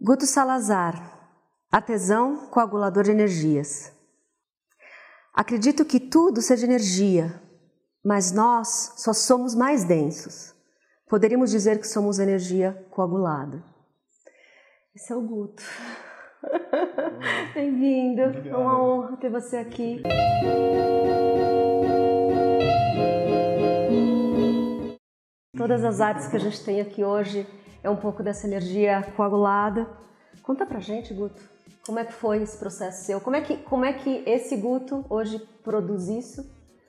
Guto Salazar, artesão coagulador de energias. Acredito que tudo seja energia, mas nós só somos mais densos. Poderíamos dizer que somos energia coagulada. Esse é o Guto. Bem-vindo. É uma honra ter você aqui. Todas as artes que a gente tem aqui hoje é um pouco dessa energia coagulada. Conta pra gente, Guto, como é que foi esse processo seu? Como é que, como é que esse Guto hoje produz isso?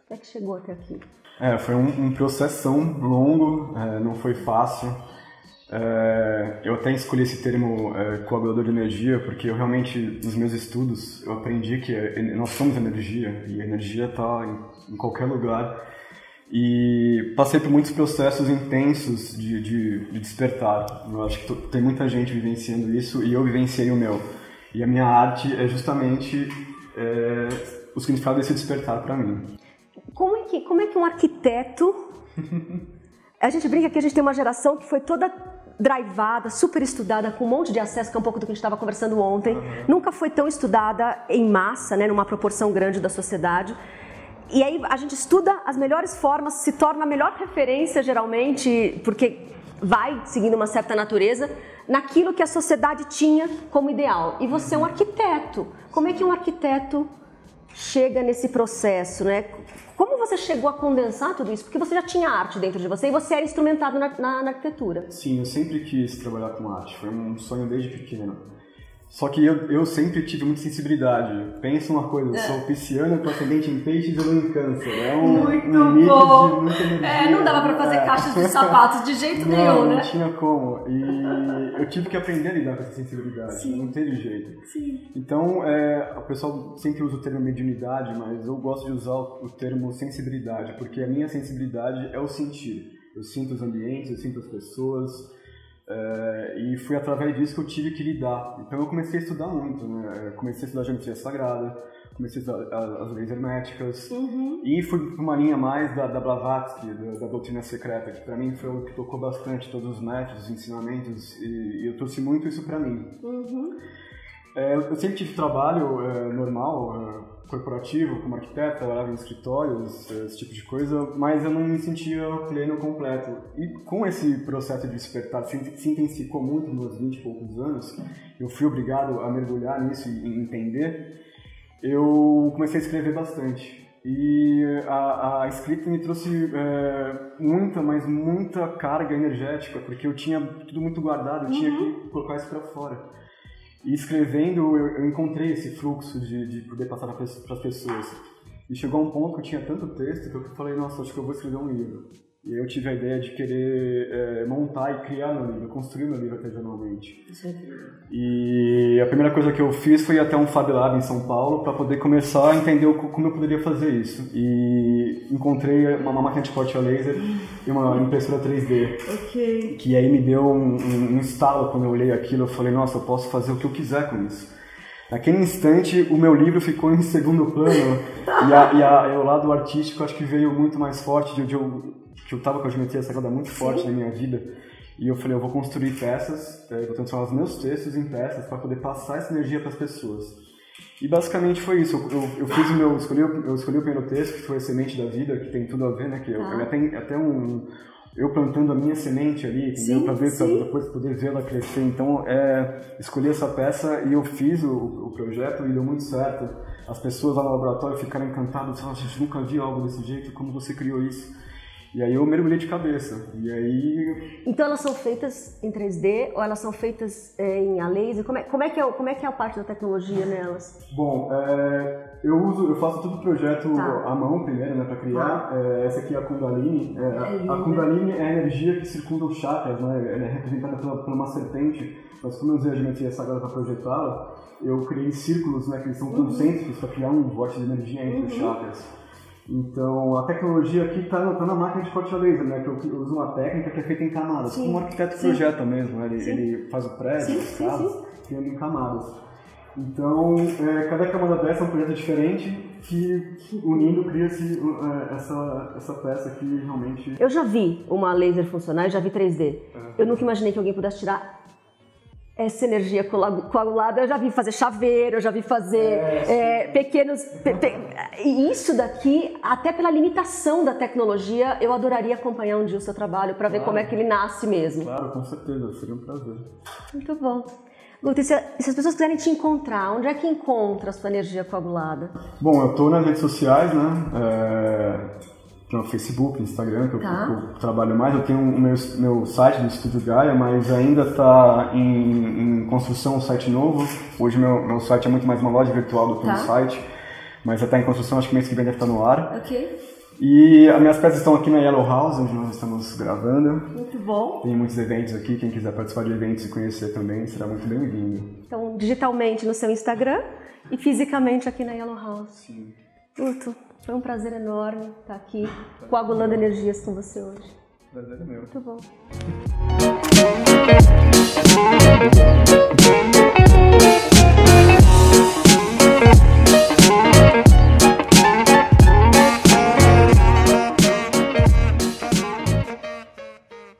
Como é que chegou até aqui? É, foi um, um processo longo, é, não foi fácil. É, eu até escolhi esse termo é, coagulador de energia porque eu realmente, nos meus estudos, eu aprendi que nós somos energia e a energia está em, em qualquer lugar e passei por muitos processos intensos de, de, de despertar. Eu acho que tem muita gente vivenciando isso e eu vivenciei o meu. E a minha arte é justamente é, o significado desse despertar para mim. Como é, que, como é que um arquiteto. a gente brinca que a gente tem uma geração que foi toda drivada, super estudada, com um monte de acesso, que é um pouco do que a gente estava conversando ontem. Uhum. Nunca foi tão estudada em massa, né, numa proporção grande da sociedade. E aí a gente estuda as melhores formas, se torna a melhor referência geralmente, porque vai seguindo uma certa natureza, naquilo que a sociedade tinha como ideal. E você é um arquiteto. Como é que um arquiteto chega nesse processo, né? Como você chegou a condensar tudo isso? Porque você já tinha arte dentro de você e você era instrumentado na, na, na arquitetura. Sim, eu sempre quis trabalhar com arte. Foi um sonho desde pequeno. Só que eu, eu sempre tive muita sensibilidade. Pensa uma coisa, eu sou é. pisciana com ascendente em peixes e lua em câncer. É um, Muito um bom! De muita energia. É, não dava pra fazer é. caixas de sapatos de jeito não, nenhum, né? Não tinha como. E eu tive que aprender a lidar com essa sensibilidade. Sim. Não teve jeito. Sim. Então, é, o pessoal sempre usa o termo mediunidade, mas eu gosto de usar o termo sensibilidade, porque a minha sensibilidade é o sentir. Eu sinto os ambientes, eu sinto as pessoas, é, e foi através disso que eu tive que lidar. Então eu comecei a estudar muito, né? Eu comecei a estudar geometria sagrada, comecei a estudar as leis herméticas uhum. e fui para uma linha mais da, da Blavatsky, da, da, doutrina secreta, que para mim foi o que tocou bastante, todos os métodos, os ensinamentos, e, e eu trouxe muito isso para mim. Uhum. É, eu sempre tive trabalho é, normal, corporativo, como arquiteto, trabalhava em escritórios, esse tipo de coisa, mas eu não me sentia pleno completo. E com esse processo de despertar se, se intensificou muito nos 20 e poucos anos, eu fui obrigado a mergulhar nisso e entender, eu comecei a escrever bastante. E a, a escrita me trouxe é, muita, mas muita carga energética, porque eu tinha tudo muito guardado, eu uhum. tinha que colocar isso para fora. E escrevendo, eu, eu encontrei esse fluxo de, de poder passar para as pessoas. E chegou a um ponto que eu tinha tanto texto que eu falei, nossa, acho que eu vou escrever um livro. E eu tive a ideia de querer é, montar e criar meu livro, construir meu livro artesanalmente. E a primeira coisa que eu fiz foi ir até um Fab Lab em São Paulo para poder começar a entender como eu poderia fazer isso. E encontrei uma, uma máquina de corte a laser e uma impressora 3D. Ok. Que aí me deu um, um, um estalo quando eu olhei aquilo. Eu falei, nossa, eu posso fazer o que eu quiser com isso. Naquele instante, o meu livro ficou em segundo plano e, a, e, a, o lado artístico acho que veio muito mais forte de, de eu que eu tava com a geometria sagrada muito forte Sim. na minha vida. E eu falei, eu vou construir peças, é, vou transformar os meus textos em peças para poder passar essa energia para as pessoas. E basicamente foi isso. Eu, eu, eu, fiz o meu, escolhi, eu escolhi o primeiro texto, que foi a semente da vida, que tem tudo a ver, né? Que eu, ah. até, até um eu plantando a minha semente ali, entendeu? Para ver, pra depois poder vê-la crescer. Então, é, escolhi essa peça e eu fiz o, o, projeto e deu muito certo. As pessoas lá no laboratório ficaram encantadas, falaram, a gente nunca viu algo desse jeito, como você criou isso? E aí eu mergulhei de cabeça. E aí. Então elas são feitas em 3D ou elas são feitas é, em a laser? Como é, como, é que é, como é que é a parte da tecnologia nelas? Bom, é, eu uso, eu faço todo o projeto tá. à mão primeiro, né, para criar. É, essa aqui é a Kundalini. É, a, a Kundalini é a energia que circunda os chakras, né? Ela é representada pela, por uma serpente. Mas como eu usei a geometria sagrada para projetá-la, eu criei círculos, né, que eles são uhum. concêntricos para criar um vórtice de energia entre uhum. os chakras. Então, a tecnologia aqui está tá na máquina de corte a laser, né? Que eu uso uma técnica que é feita em camadas, sim, como um arquiteto sim. projeta mesmo. Né? Ele, ele, faz o prédio, as casas, criando em camadas. Então, é, cada camada dessa é um projeto diferente que, unindo, cria-se é, essa, essa peça que realmente... Eu já vi uma laser funcionar, eu já vi 3D. É. Eu nunca imaginei que alguém pudesse tirar essa energia coagulada. Eu já vi fazer chaveiro, eu já vi fazer é, é, pequenos. Pe, pe, e isso daqui, até pela limitação da tecnologia, eu adoraria acompanhar um dia o seu trabalho para ver como é que ele nasce mesmo. Claro, com certeza, seria um prazer. Muito bom. Guto, se, se as pessoas quiserem te encontrar, onde é que encontra a sua energia coagulada? Bom, eu estou nas redes sociais, né? É que é o Facebook, Instagram, que tá. eu, eu, trabalho mais. Eu tenho o meu, meu site do Estúdio Gaia, mas ainda está em, em, construção um site novo. Hoje meu, meu site é muito mais uma loja virtual do que tá. um site, mas já está em construção, acho que mês que vem deve estar no ar. Ok. E as minhas peças estão aqui na Yellow House, onde nós estamos gravando. Muito bom. Tem muitos eventos aqui, quem quiser participar de eventos e conhecer também será muito bem-vindo. Então, digitalmente no seu Instagram e fisicamente aqui na Yellow House. Sim. Guto, foi um prazer enorme estar aqui coagulando energias com você hoje. Prazer é meu. Muito bom.